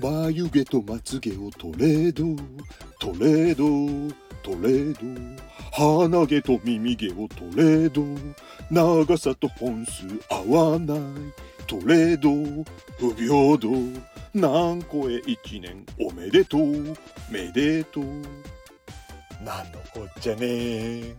眉毛とまつげをトレード。トレード。トレード。鼻毛と耳毛をトレード。長さと本数合わない。トレード。不平等。何個へ一年おめでとう。めでとう。なんのこっちゃねー。